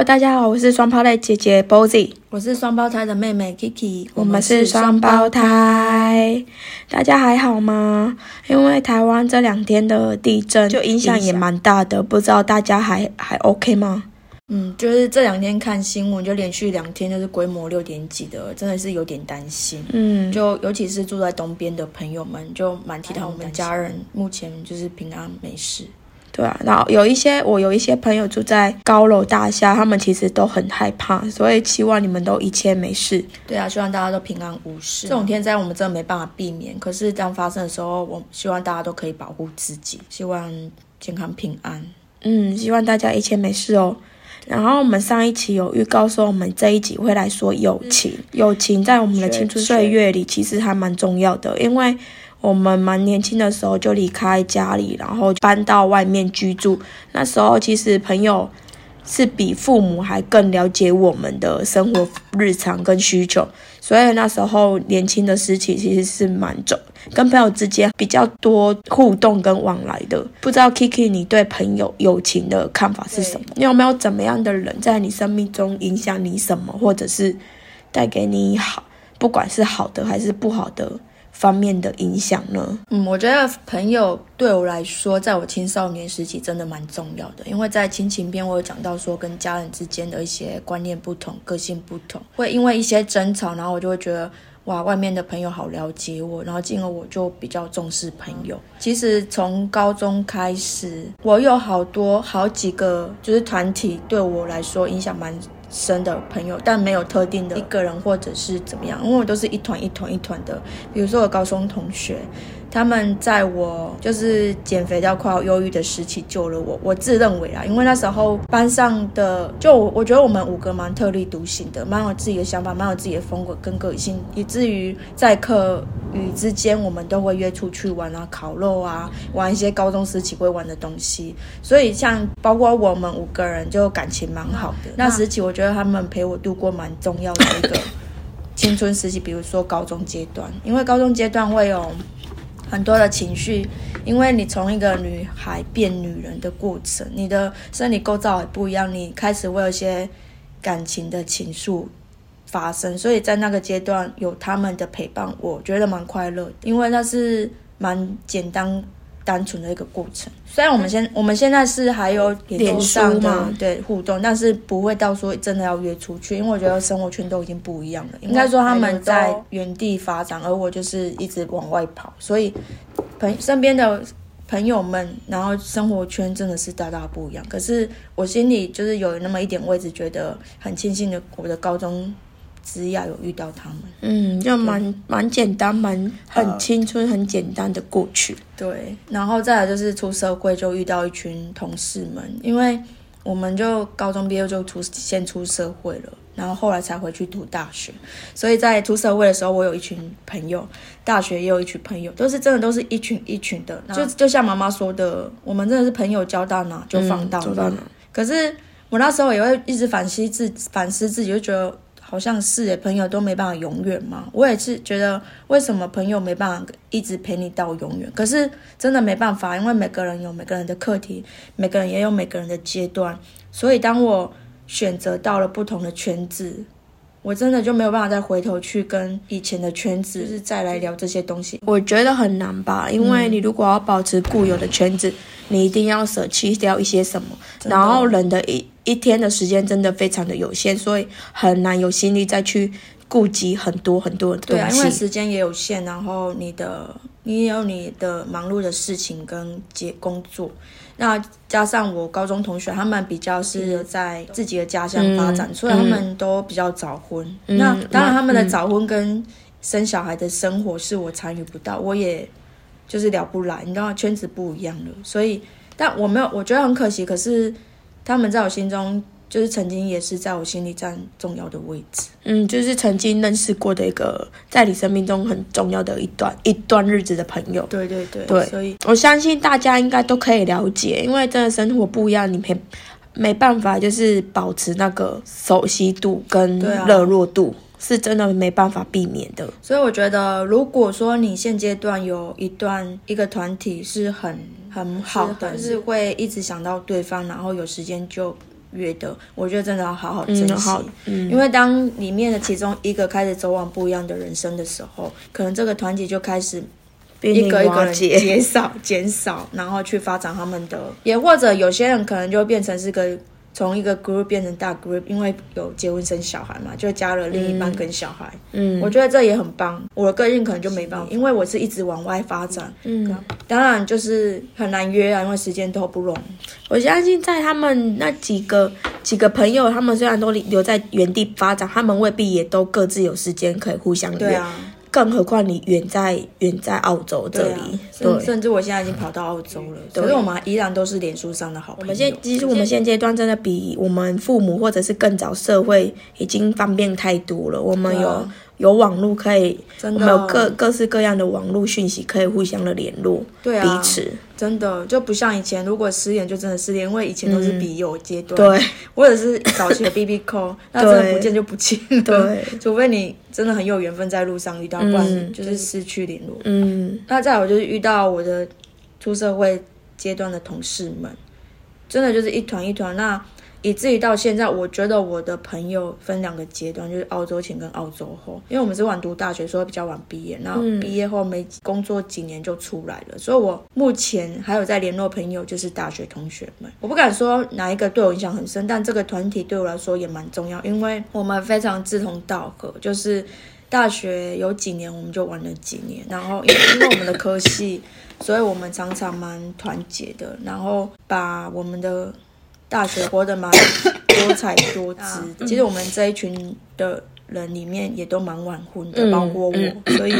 Hello，大家好，我是双胞胎姐姐 Bozy，我是双胞胎的妹妹 Kiki，我们是双胞胎。大家还好吗？因为台湾这两天的地震就影响也蛮大的，不知道大家还还 OK 吗？嗯，就是这两天看新闻，就连续两天就是规模六点几的，真的是有点担心。嗯，就尤其是住在东边的朋友们，就蛮替他我们家人目前就是平安没事。对啊，然后有一些我有一些朋友住在高楼大厦，他们其实都很害怕，所以希望你们都一切没事。对啊，希望大家都平安无事。这种天灾我们真的没办法避免，可是当发生的时候，我希望大家都可以保护自己，希望健康平安。嗯，希望大家一切没事哦。然后我们上一期有预告说，我们这一集会来说友情。友情在我们的青春岁月里，其实还蛮重要的，因为我们蛮年轻的时候就离开家里，然后搬到外面居住。那时候其实朋友是比父母还更了解我们的生活日常跟需求，所以那时候年轻的时期其实是蛮重。跟朋友之间比较多互动跟往来的，不知道 Kiki 你对朋友友情的看法是什么？你有没有怎么样的人在你生命中影响你什么，或者是带给你好，不管是好的还是不好的方面的影响呢？嗯，我觉得朋友对我来说，在我青少年时期真的蛮重要的，因为在亲情篇我有讲到说，跟家人之间的一些观念不同、个性不同，会因为一些争吵，然后我就会觉得。哇，外面的朋友好了解我，然后进而我就比较重视朋友。其实从高中开始，我有好多好几个就是团体对我来说影响蛮深的朋友，但没有特定的一个人或者是怎么样，因为我都是一团一团一团的。比如说我高中同学。他们在我就是减肥到快要忧郁的时期救了我，我自认为啊，因为那时候班上的就我觉得我们五个蛮特立独行的，蛮有自己的想法，蛮有自己的风格跟个性，以至于在课余之间我们都会约出去玩啊，烤肉啊，玩一些高中时期会玩的东西。所以像包括我们五个人就感情蛮好的。那时期我觉得他们陪我度过蛮重要的一个青春时期，比如说高中阶段，因为高中阶段会有。很多的情绪，因为你从一个女孩变女人的过程，你的生理构造也不一样，你开始会有一些感情的情愫发生，所以在那个阶段有他们的陪伴，我觉得蛮快乐，因为那是蛮简单。单纯的一个过程，虽然我们现我们现在是还有脸上的对互动，但是不会到说真的要约出去，因为我觉得生活圈都已经不一样了。应该说他们在原地发展，而我就是一直往外跑，所以朋身边的朋友们，然后生活圈真的是大大不一样。可是我心里就是有那么一点位置，觉得很庆幸的，我的高中。只要有遇到他们，嗯，就蛮蛮简单，蛮很青春，很简单的过去。对，然后再来就是出社会就遇到一群同事们，因为我们就高中毕业就出先出社会了，然后后来才回去读大学。所以在出社会的时候，我有一群朋友，大学也有一群朋友，都是真的都是一群一群的。就就像妈妈说的，我们真的是朋友交到哪就放到哪。可是我那时候也会一直反思自反思自己，就觉得。好像是诶，朋友都没办法永远嘛。我也是觉得，为什么朋友没办法一直陪你到永远？可是真的没办法，因为每个人有每个人的课题，每个人也有每个人的阶段。所以当我选择到了不同的圈子，我真的就没有办法再回头去跟以前的圈子，就是再来聊这些东西。我觉得很难吧，因为你如果要保持固有的圈子，你一定要舍弃掉一些什么，然后人的一。一天的时间真的非常的有限，所以很难有心力再去顾及很多很多的东西。对啊，因为时间也有限，然后你的你有你的忙碌的事情跟接工作，那加上我高中同学他们比较是在自己的家乡发展，所以他们都比较早婚。那当然他们的早婚跟生小孩的生活是我参与不到，我也就是聊不来，你知道圈子不一样了，所以但我没有，我觉得很可惜，可是。他们在我心中，就是曾经也是在我心里占重要的位置。嗯，就是曾经认识过的一个，在你生命中很重要的一段一段日子的朋友。对对对，对，所以我相信大家应该都可以了解，因为真的生活不一样，你没没办法就是保持那个熟悉度跟热络度。是真的没办法避免的，所以我觉得，如果说你现阶段有一段一个团体是很很好的，就是会一直想到对方，然后有时间就约的，我觉得真的要好好珍惜。好，嗯，因为当里面的其中一个开始走往不一样的人生的时候，可能这个团体就开始一个一个人减少、减少，然后去发展他们的，也或者有些人可能就变成是个。从一个 group 变成大 group，因为有结婚生小孩嘛，就加了另一半跟小孩。嗯，我觉得这也很棒。我的个性可能就没办法，因为我是一直往外发展。嗯，当然就是很难约啊，因为时间都不容。我相信在他们那几个几个朋友，他们虽然都留在原地发展，他们未必也都各自有时间可以互相约。对啊。更何况你远在远在澳洲这里，对，甚至我现在已经跑到澳洲了，可是我们依然都是脸书上的好朋友。我们现其实我们现阶段真的比我们父母或者是更早社会已经方便太多了。我们有。有网络可以，我们有各各式各样的网络讯息可以互相的联络，对啊，彼此真的就不像以前，如果失联就真的失联，因为以前都是笔友阶段，对，或者是早期的 B B call，那真的不见就不见了，对，除非你真的很有缘分在路上遇到，不然就是失去联络。嗯，那再有就是遇到我的出社会阶段的同事们，真的就是一团一团那。以至于到现在，我觉得我的朋友分两个阶段，就是澳洲前跟澳洲后。因为我们是晚读大学，所以比较晚毕业，然后毕业后没工作几年就出来了。所以我目前还有在联络朋友，就是大学同学们。我不敢说哪一个对我影响很深，但这个团体对我来说也蛮重要，因为我们非常志同道合。就是大学有几年，我们就玩了几年，然后因为因为我们的科系，所以我们常常蛮团结的，然后把我们的。大学活得蛮 多彩多姿，其实我们这一群的人里面也都蛮晚婚的，包括我，所以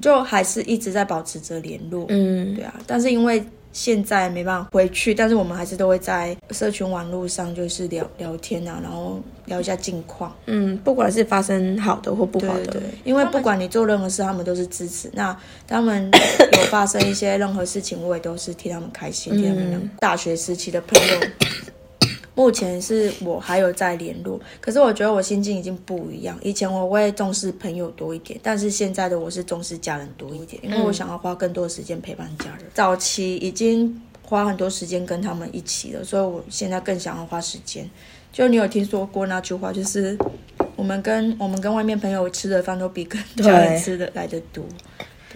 就还是一直在保持着联络。嗯，对啊，但是因为现在没办法回去，但是我们还是都会在社群网络上就是聊聊天啊，然后聊一下近况。嗯，不管是发生好的或不好的，因为不管你做任何事，他们都是支持。那他们有发生一些任何事情，我也都是替他们开心，替他们。大学时期的朋友。目前是我还有在联络，可是我觉得我心境已经不一样。以前我会重视朋友多一点，但是现在的我是重视家人多一点，因为我想要花更多的时间陪伴家人。早期已经花很多时间跟他们一起了，所以我现在更想要花时间。就你有听说过那句话，就是我们跟我们跟外面朋友吃的饭都比跟家人吃的来的多。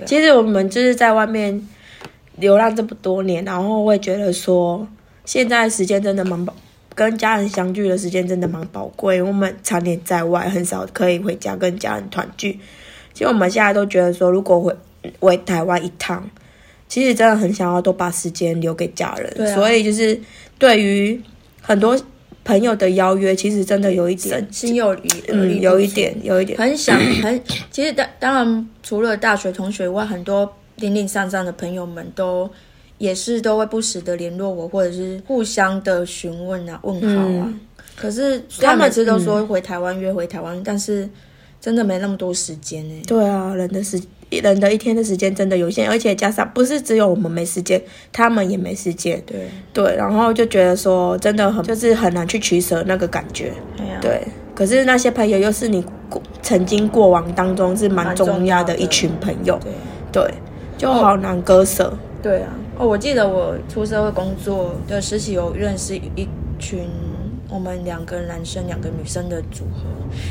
其实我们就是在外面流浪这么多年，然后会觉得说，现在时间真的蛮宝。跟家人相聚的时间真的蛮宝贵，我们常年在外，很少可以回家跟家人团聚。其实我们现在都觉得说，如果回回台湾一趟，其实真的很想要多把时间留给家人。所以就是对于很多朋友的邀约，其实真的有一点心有余，嗯，有一点，有一点很想很。其实当当然，除了大学同学以外，很多零零散散的朋友们都。也是都会不时的联络我，或者是互相的询问啊、问好啊。可是他们其实都说回台湾约回台湾，但是真的没那么多时间呢。对啊，人的时人的一天的时间真的有限，而且加上不是只有我们没时间，他们也没时间。对对，然后就觉得说真的很就是很难去取舍那个感觉。对，可是那些朋友又是你过曾经过往当中是蛮重要的一群朋友。对对，就好难割舍。对啊。哦，我记得我出社会工作的时期有认识一群我们两个男生两个女生的组合，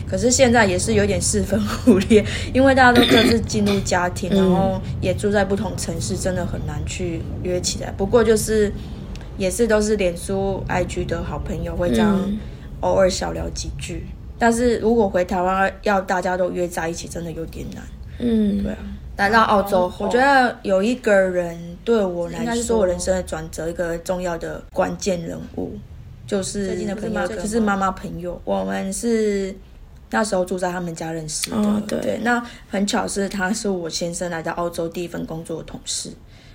可是现在也是有点四分五裂，因为大家都各自进入家庭，然后也住在不同城市，真的很难去约起来。不过就是也是都是脸书 IG 的好朋友，会这样偶尔小聊几句。但是如果回台湾要大家都约在一起，真的有点难。嗯，对啊。来到澳洲，我觉得有一个人对我来说，我人生的转折，一个重要的关键人物，就是最近的朋友，就是妈妈朋友。我们是那时候住在他们家认识的，对。那很巧是，他是我先生来到澳洲第一份工作的同事。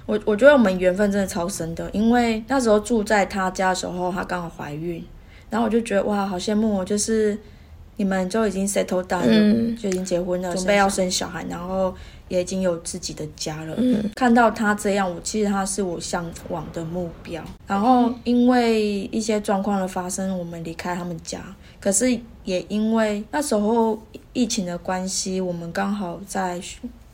我我觉得我们缘分真的超深的，因为那时候住在他家的时候，他刚好怀孕，然后我就觉得哇，好羡慕，就是你们就已经 settle down 了，就已经结婚了，准备要生小孩，然后。也已经有自己的家了。嗯看到他这样，我其实他是我向往的目标。然后因为一些状况的发生，我们离开他们家。可是也因为那时候疫情的关系，我们刚好在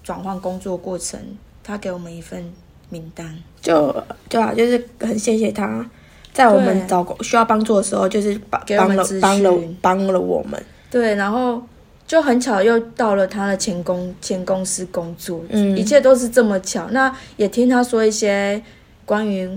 转换工作过程，他给我们一份名单。就对啊，就是很谢谢他在我们找需要帮助的时候，就是帮帮了帮了帮了我们。对，然后就很巧又到了他的前公前公司工作，嗯，一切都是这么巧。那也听他说一些关于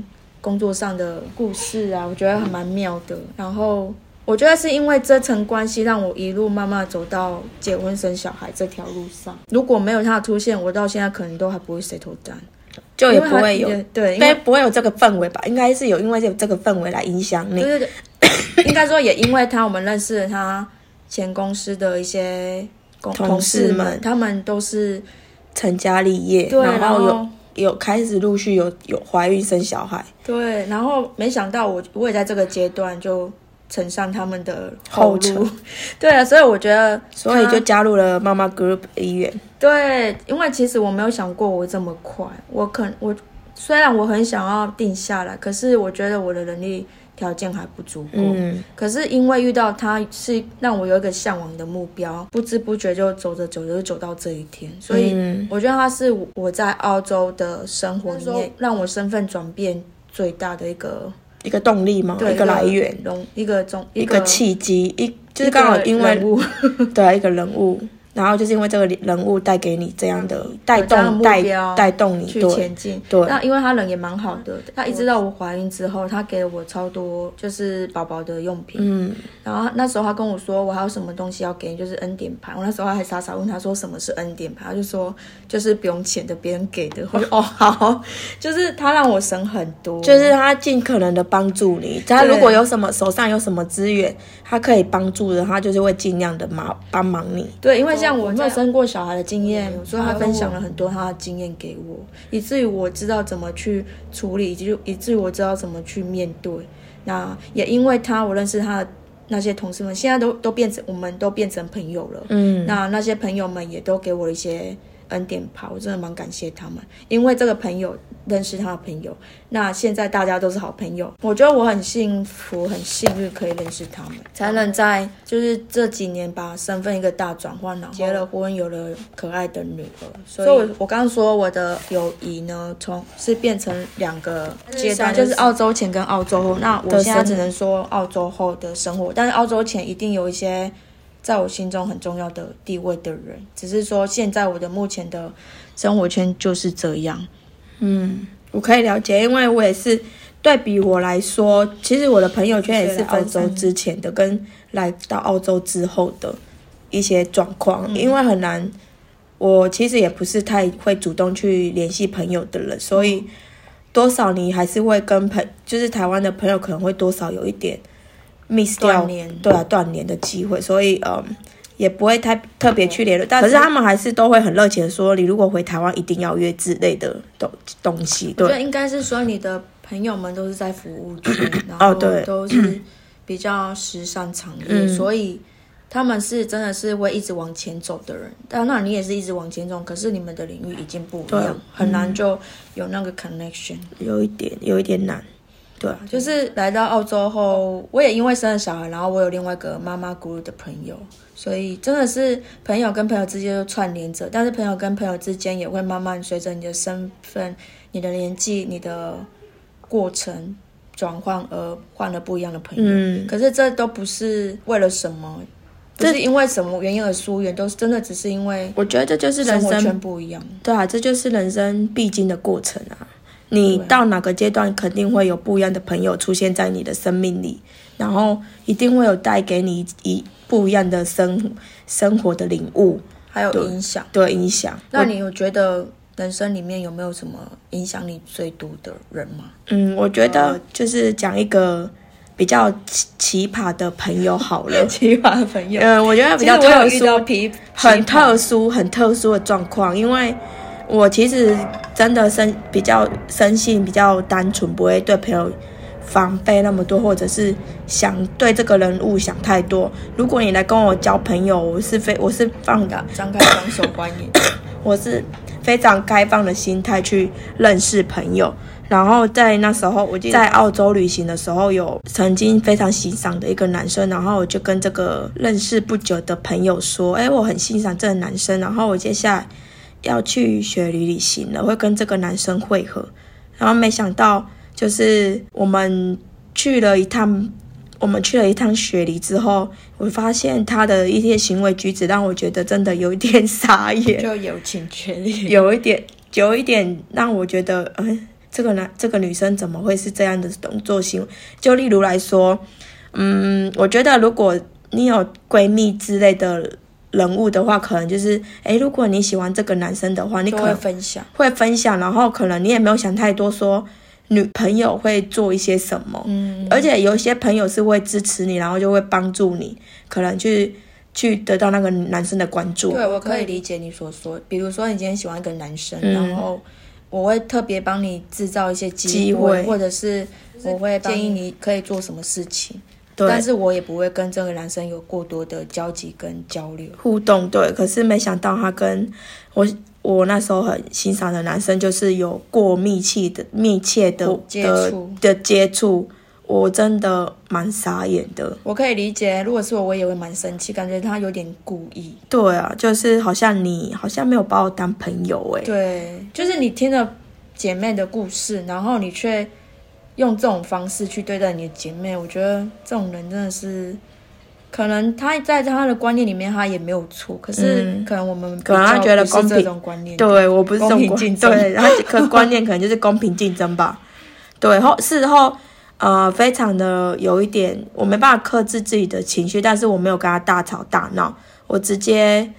工作上的故事啊，我觉得还蛮妙的。然后。我觉得是因为这层关系，让我一路慢慢走到结婚生小孩这条路上。如果没有他的出现，我到现在可能都还不会 settle down，就也不会有对，应该不会有这个氛围吧？应该是有，因为有这个氛围来影响你。对对对，应该说也因为他，我们认识了他前公司的一些同事们，他们都是成家立业，然后有有开始陆续有有怀孕生小孩。对，然后没想到我我也在这个阶段就。乘上他们的后路，对啊，所以我觉得，所以就加入了妈妈 group 医院。对，因为其实我没有想过我这么快，我可我虽然我很想要定下来，可是我觉得我的能力条件还不足够。嗯。可是因为遇到他，是让我有一个向往的目标，不知不觉就走着走着就走到这一天。所以我觉得他是我在澳洲的生活里面让我身份转变最大的一个。一个动力吗？一个来源，一个中一个契机，一就是刚好因为 对一个人物。然后就是因为这个人物带给你这样的带动带带动你去前进。对，那因为他人也蛮好的，他一直到我怀孕之后，他给了我超多就是宝宝的用品。嗯。然后那时候他跟我说，我还有什么东西要给你，就是恩典牌。我那时候还傻傻问他说什么是恩典牌，他就说就是不用钱的，别人给的。我说哦好，就是他让我省很多，就是他尽可能的帮助你。他如果有什么手上有什么资源，他可以帮助的，他就是会尽量的忙帮忙你。对，因为像。像我没有生过小孩的经验，所以他分享了很多他的经验给我，以至于我知道怎么去处理，以及以至于我知道怎么去面对。那也因为他，我认识他的那些同事们，现在都都变成，我们都变成朋友了。嗯，那那些朋友们也都给我一些恩典牌，我真的蛮感谢他们，因为这个朋友。认识他的朋友，那现在大家都是好朋友，我觉得我很幸福，很幸运可以认识他们，才能在就是这几年把身份一个大转换了，结了婚，有了可爱的女儿。所以，我我刚刚说我的友谊呢，从是变成两个阶段，就是澳洲前跟澳洲后。那我现在只能说澳洲后的生活，但是澳洲前一定有一些在我心中很重要的地位的人，只是说现在我的目前的生活圈就是这样。嗯，我可以了解，因为我也是对比我来说，其实我的朋友圈也是澳洲之前的跟来到澳洲之后的一些状况，因为很难，我其实也不是太会主动去联系朋友的人，所以多少你还是会跟朋，就是台湾的朋友可能会多少有一点 miss 掉，对啊，断联的机会，所以嗯。也不会太特别去联络，可是他们还是都会很热情的说，你如果回台湾一定要约之类的东东西。对，应该是说你的朋友们都是在服务区，然后都是比较时尚产业，所以他们是真的是会一直往前走的人。但那你也是一直往前走，可是你们的领域已经不一样，很难就有那个 connection，有一点有一点难。对，就是来到澳洲后，我也因为生了小孩，然后我有另外一个妈妈 group 的朋友。所以真的是朋友跟朋友之间就串联着，但是朋友跟朋友之间也会慢慢随着你的身份、你的年纪、你的过程转换而换了不一样的朋友。嗯，可是这都不是为了什么，不是因为什么原因而疏远，都是真的只是因为我觉得这就是人生不一样。对啊，这就是人生必经的过程啊。你到哪个阶段，肯定会有不一样的朋友出现在你的生命里，然后一定会有带给你一。不一样的生生活的领悟，还有影响，对影响。那你有觉得人生里面有没有什么影响你最多的人吗？嗯，我觉得就是讲一个比较奇奇葩的朋友好了。奇葩的朋友，嗯，我觉得比较特殊，很特殊，很特殊的状况。因为我其实真的生比较生性比较单纯，不会对朋友。防备那么多，或者是想对这个人物想太多。如果你来跟我交朋友，我是非我是放的，张开双手欢迎。我是非常开放的心态去认识朋友。然后在那时候，我在澳洲旅行的时候，有曾经非常欣赏的一个男生，然后我就跟这个认识不久的朋友说：“哎，我很欣赏这个男生。然后我接下来要去雪梨旅行了，会跟这个男生会合。”然后没想到。就是我们去了一趟，我们去了一趟雪梨之后，我发现他的一些行为举止让我觉得真的有一点傻眼，就友情决裂，有一点，有一点让我觉得，嗯，这个男，这个女生怎么会是这样的动作行为？就例如来说，嗯，我觉得如果你有闺蜜之类的人物的话，可能就是，诶，如果你喜欢这个男生的话，你可能分享。会分享，然后可能你也没有想太多，说女朋友会做一些什么，嗯，而且有一些朋友是会支持你，然后就会帮助你，可能去去得到那个男生的关注。对，我可以理解你所说。比如说，你今天喜欢一个男生，嗯然后我会特别帮你制造一些机机会或者是我会建议你可以做什么事情，对，但是我也不会跟这个男生有过多的交集跟交流。互动对，可是没想到他跟我我那时候很欣赏的男生，就是有过密切的密切的接的触的接触，我真的蛮傻眼的。我可以理解，如果是我，我也会蛮生气，感觉他有点故意。对啊，就是好像你好像没有把我当朋友哎、对，就是你听了姐妹的故事，然后你却用这种方式去对待你的姐妹，我觉得这种人真的是，可能他在他的观念里面他也没有错，可是嗯。可能我们可能他觉得公平这种观念，对我不是这种观公平竞争。对，他可观念可能就是公平竞争吧。对后事后呃非常的有一点，我没办法克制自己的情绪，但是我没有跟他大吵大闹，我直接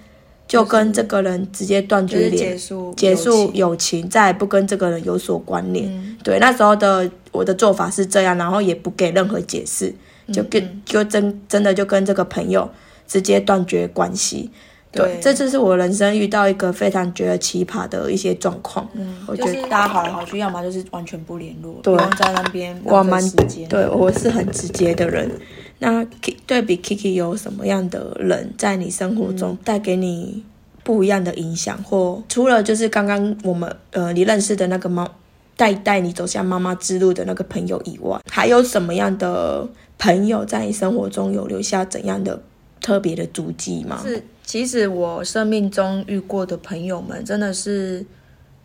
就跟这个人直接断就是绝连结束结束友情，再也不跟这个人有所关联。嗯对，那时候的我的做法是这样，然后也不给任何解释，就跟、嗯就真真的就跟这个朋友直接断绝关系。对，对这就是我人生遇到一个非常觉得奇葩的一些状况。嗯，我觉得就是大家好来好去，要么就是完全不联络，对在那边我蛮浪费时间。对我是很直接的人。那 Ki- 对比 Kiki 有什么样的人在你生活中带给你不一样的影响，或除了就是刚刚我们呃你认识的那个猫带带你走向妈妈之路的那个朋友以外，还有什么样的朋友在你生活中有留下怎样的特别的足迹吗？是，其实我生命中遇过的朋友们真的是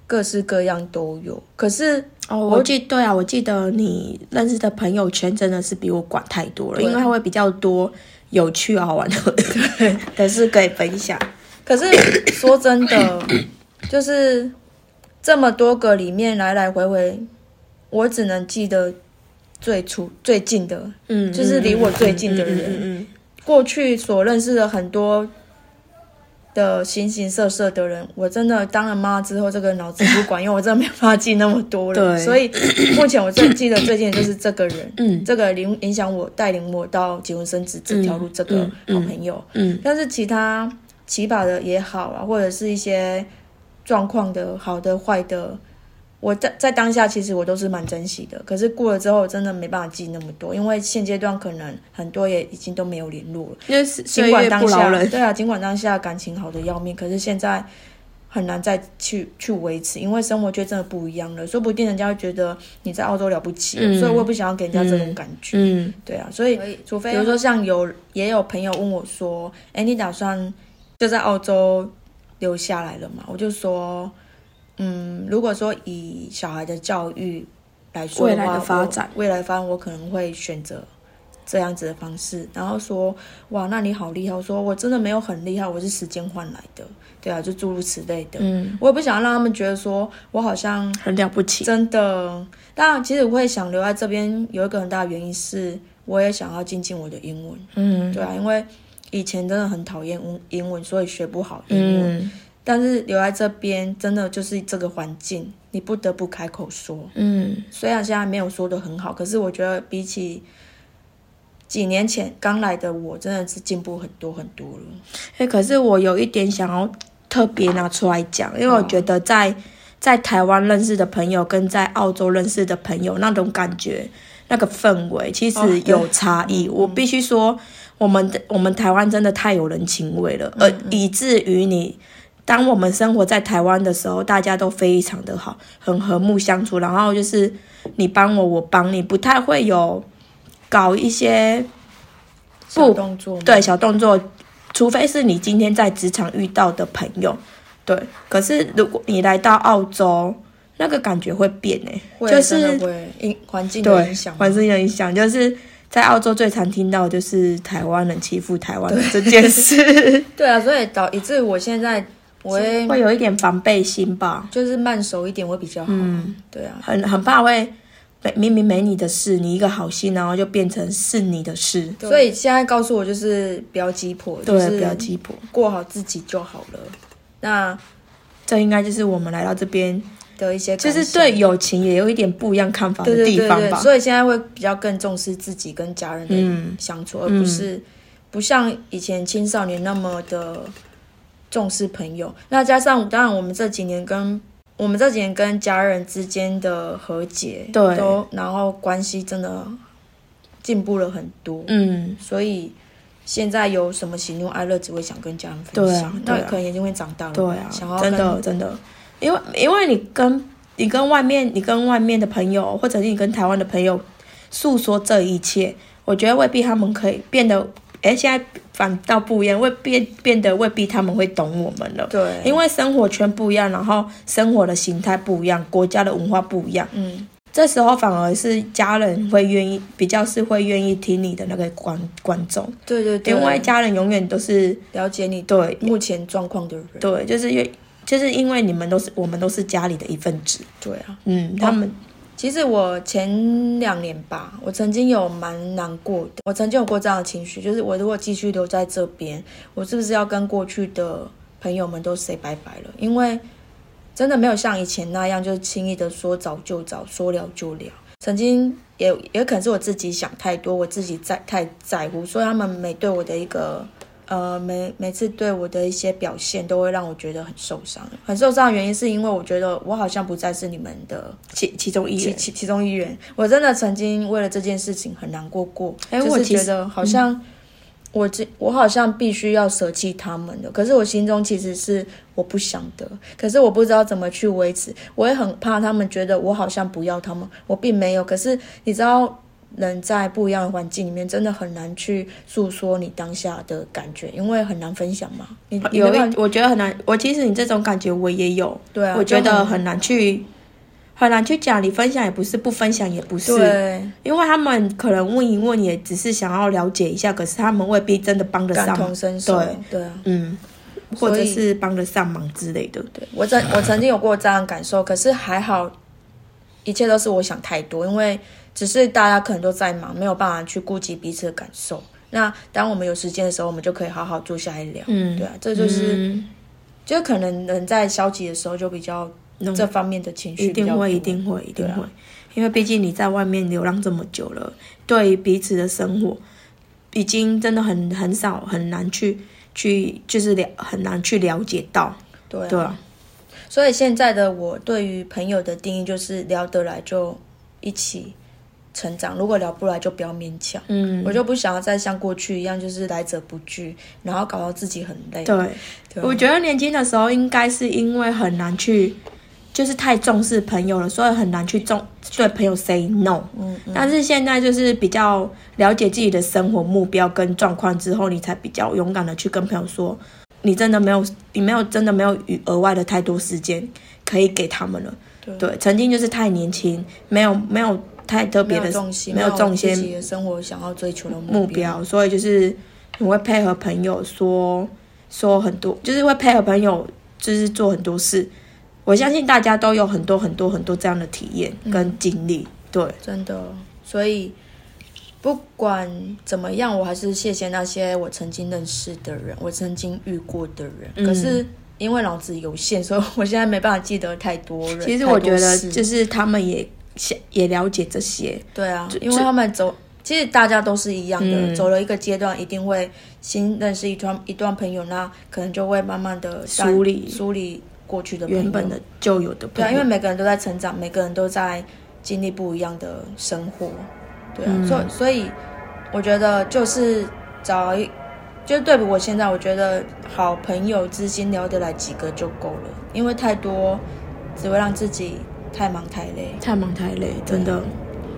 各式各样都有，可是哦，我记对啊，我记得你认识的朋友圈真的是比我广太多了，对因为他会比较多有趣好玩的 但是 可以分享。可是 说真的，就是这么多个里面来来回回，我只能记得最初最近的，嗯，就是离我最近的人嗯嗯过去所认识的很多的形形色色的人，我真的当了妈之后，这个脑子不管用，我真的没法记那么多了。对所以 目前我最记得最近的就是这个人，嗯这个影影响我带领我到结婚生子这条路，这个好嗯朋友。嗯但是其他奇葩的也好啊，或者是一些状况的好的坏的，我在在当下其实我都是蛮珍惜的。可是过了之后，真的没办法记那么多，因为现阶段可能很多也已经都没有联络了。因为岁尽管月当下不饶人，对啊，尽管当下感情好的要命，可是现在很难再去去维持，因为生活圈真的不一样了。说不定人家会觉得你在澳洲了不起，嗯所以我也不想要给人家这种感觉。嗯对啊，所以除非比如说像有也有朋友问我说：“哎，你打算就在澳洲留下来了吗？”我就说：“嗯，如果说以小孩的教育来说未来的发展我未来发展我可能会选择这样子的方式。”然后说：“哇，那你好厉害！”我说：“我真的没有很厉害，我是时间换来的。”对啊，就诸如此类的。嗯，我也不想让他们觉得说我好像很了不起。真的，当然，其实我会想留在这边，有一个很大的原因是，我也想要精进我的英文。嗯对啊，因为以前真的很讨厌英英文，所以学不好英文。嗯但是留在这边，真的就是这个环境，你不得不开口说。嗯虽然现在没有说的很好，可是我觉得比起几年前刚来的我，真的是进步很多很多了。哎，可是我有一点想要特别拿出来讲，因为我觉得在在台湾认识的朋友跟在澳洲认识的朋友那种感觉、那个氛围，其实有差异。我必须说，我们的我们台湾真的太有人情味了，而以至于你。当我们生活在台湾的时候，大家都非常的好，很和睦相处。然后就是你帮我，我帮你，不太会有搞一些小动作，对小动作，除非是你今天在职场遇到的朋友，对。可是如果你来到澳洲，那个感觉会变诶、会就是环境的对影环境的影响，就是在澳洲最常听到的就是台湾人欺负台湾人这件事，对啊，所以导以至于我现在我会会有一点防备心吧。就是慢熟一点会比较好。嗯，对啊，很很怕会没明明没你的事，你一个好心，然后就变成是你的事。所以现在告诉我就是不要鸡婆，就对，是不要鸡婆。过好自己就好了。那这应该就是我们来到这边，的一些就是对友情也有一点不一样看法的对对对对，地方吧。所以现在会比较更重视自己跟家人的嗯相处，而不是不像以前青少年那么的重视朋友。那加上当然我们这几年跟我们这几年跟家人之间的和解，对都然后关系真的进步了很多，嗯，所以。现在有什么喜怒哀乐，只会想跟家人分享。啊对啊那可能已经会长大了，对啊想要，真的真的，因为因为你跟你跟外面你跟外面的朋友，或者是你跟台湾的朋友诉说这一切，我觉得未必他们可以变得，哎，现在反倒不一样，未变变得未必他们会懂我们了。对，因为生活圈不一样，然后生活的形态不一样，国家的文化不一样，嗯，这时候反而是家人会愿意，比较是会愿意听你的那个观观众，对对对，因为家人永远都是了解你对。目前状况的人，对，就是因为就是因为你们都是我们都是家里的一份子，对啊。嗯，他们、其实我前两年吧，我曾经有蛮难过的，我曾经有过这样的情绪，就是我如果继续留在这边，我是不是要跟过去的朋友们都 say 拜拜了？因为真的没有像以前那样，就是轻易的说走就走，说了就了。曾经也也可能是我自己想太多，我自己在太在乎，所以他们没对我的一个呃每每次对我的一些表现，都会让我觉得很受伤。很受伤的原因是因为我觉得我好像不再是你们的其其中一员，其其其中一员，我真的曾经为了这件事情很难过过，就是哎我觉得好像我这我好像必须要舍弃他们的，可是我心中其实是我不想的，可是我不知道怎么去维持，我也很怕他们觉得我好像不要他们，我并没有，可是你知道。人在不一样的环境里面，真的很难去诉说你当下的感觉，因为很难分享嘛。有一我觉得很难，我其实你这种感觉我也有，对啊，我觉得很难去。很难去讲，你分享也不是，不分享也不是，对因为他们可能问一问，也只是想要了解一下，可是他们未必真的帮得感上，同身受，对对啊。嗯，或者是帮得上忙之类的。对我曾我曾经有过这样的感受，可是还好，一切都是我想太多，因为只是大家可能都在忙，没有办法去顾及彼此的感受。那当我们有时间的时候，我们就可以好好坐下来聊。嗯，对啊，这就是、嗯。就可能人在消极的时候就比较嗯这方面的情绪一定会，一定会，一定会，因为毕竟你在外面流浪这么久了，对彼此的生活已经真的很很少很难去去就是了很难去了解到，对啊。对啊，所以现在的我对于朋友的定义就是聊得来就一起成长，如果聊不来就不要勉强。嗯，我就不想要再像过去一样，就是来者不拒，然后搞到自己很累。对，对啊我觉得年轻的时候应该是因为很难去。就是太重视朋友了，所以很难去重对朋友 say no。嗯嗯但是现在就是比较了解自己的生活目标跟状况之后，你才比较勇敢的去跟朋友说，你真的没有，你没有真的没有额外的太多时间可以给他们了。对对，曾经就是太年轻，没有没有太特没别的有重心，没有重心自己的生活想要追求的目标。所以就是我会配合朋友说说很多，就是会配合朋友，就是做很多事。我相信大家都有很多很多很多这样的体验跟经历。对，真的，所以不管怎么样，我还是谢谢那些我曾经认识的人，我曾经遇过的人。嗯可是因为脑子有限，所以我现在没办法记得太多人。其实我觉得就是他们也想也了解这些，对啊，因为他们走，其实大家都是一样的，嗯走了一个阶段，一定会新认识一段一段朋友，那可能就会慢慢的梳理梳理过去的原本的旧有的朋对啊，友。因为每个人都在成长，每个人都在经历不一样的生活，对啊，嗯所以所以我觉得就是找一，就是对比我现在，我觉得好朋友之间聊得来几个就够了，因为太多只会让自己太忙太累，太忙太累，真的。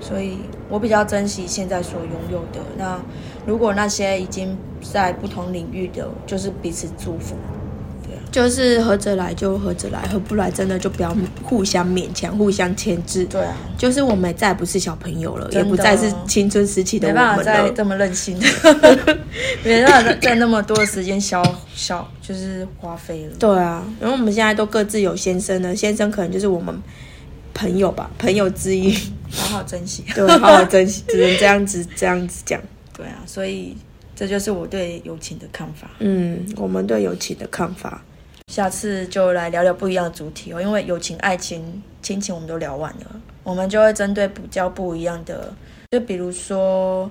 所以我比较珍惜现在所拥有的。那如果那些已经在不同领域的，就是彼此祝福，对啊。就是合着来就合着来，合不来真的就不要互相勉强、互相牵制。对啊，就是我们再也不是小朋友了，也不再是青春时期的我没办法。再这么任性，没办法再再那么多的时间消消就是花费了。对啊，然后我们现在都各自有先生了，先生可能就是我们朋友吧，朋友之一。好好珍惜。对，好好珍惜，只能这样子这样子讲。对啊，所以这就是我对友情的看法。嗯，我们对友情的看法。下次就来聊聊不一样的主题哦，因为友情、爱情、亲情我们都聊完了，我们就会针对比较不一样的，就比如说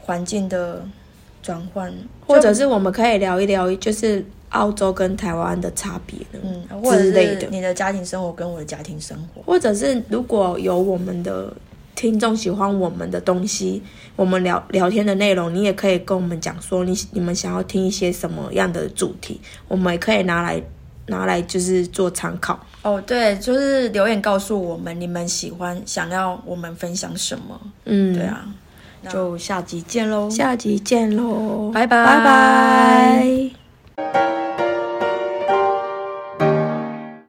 环境的转换，或者是我们可以聊一聊，就是澳洲跟台湾的差别呢，嗯，或者之类的是你的家庭生活跟我的家庭生活。或者是如果有我们的听众喜欢我们的东西，我们聊聊天的内容，你也可以跟我们讲说你你们想要听一些什么样的主题，我们也可以拿来拿来就是做参考。哦，对，就是留言告诉我们你们喜欢想要我们分享什么。嗯，对，啊，就下集见喽，下集见喽，拜拜拜拜。Thank you.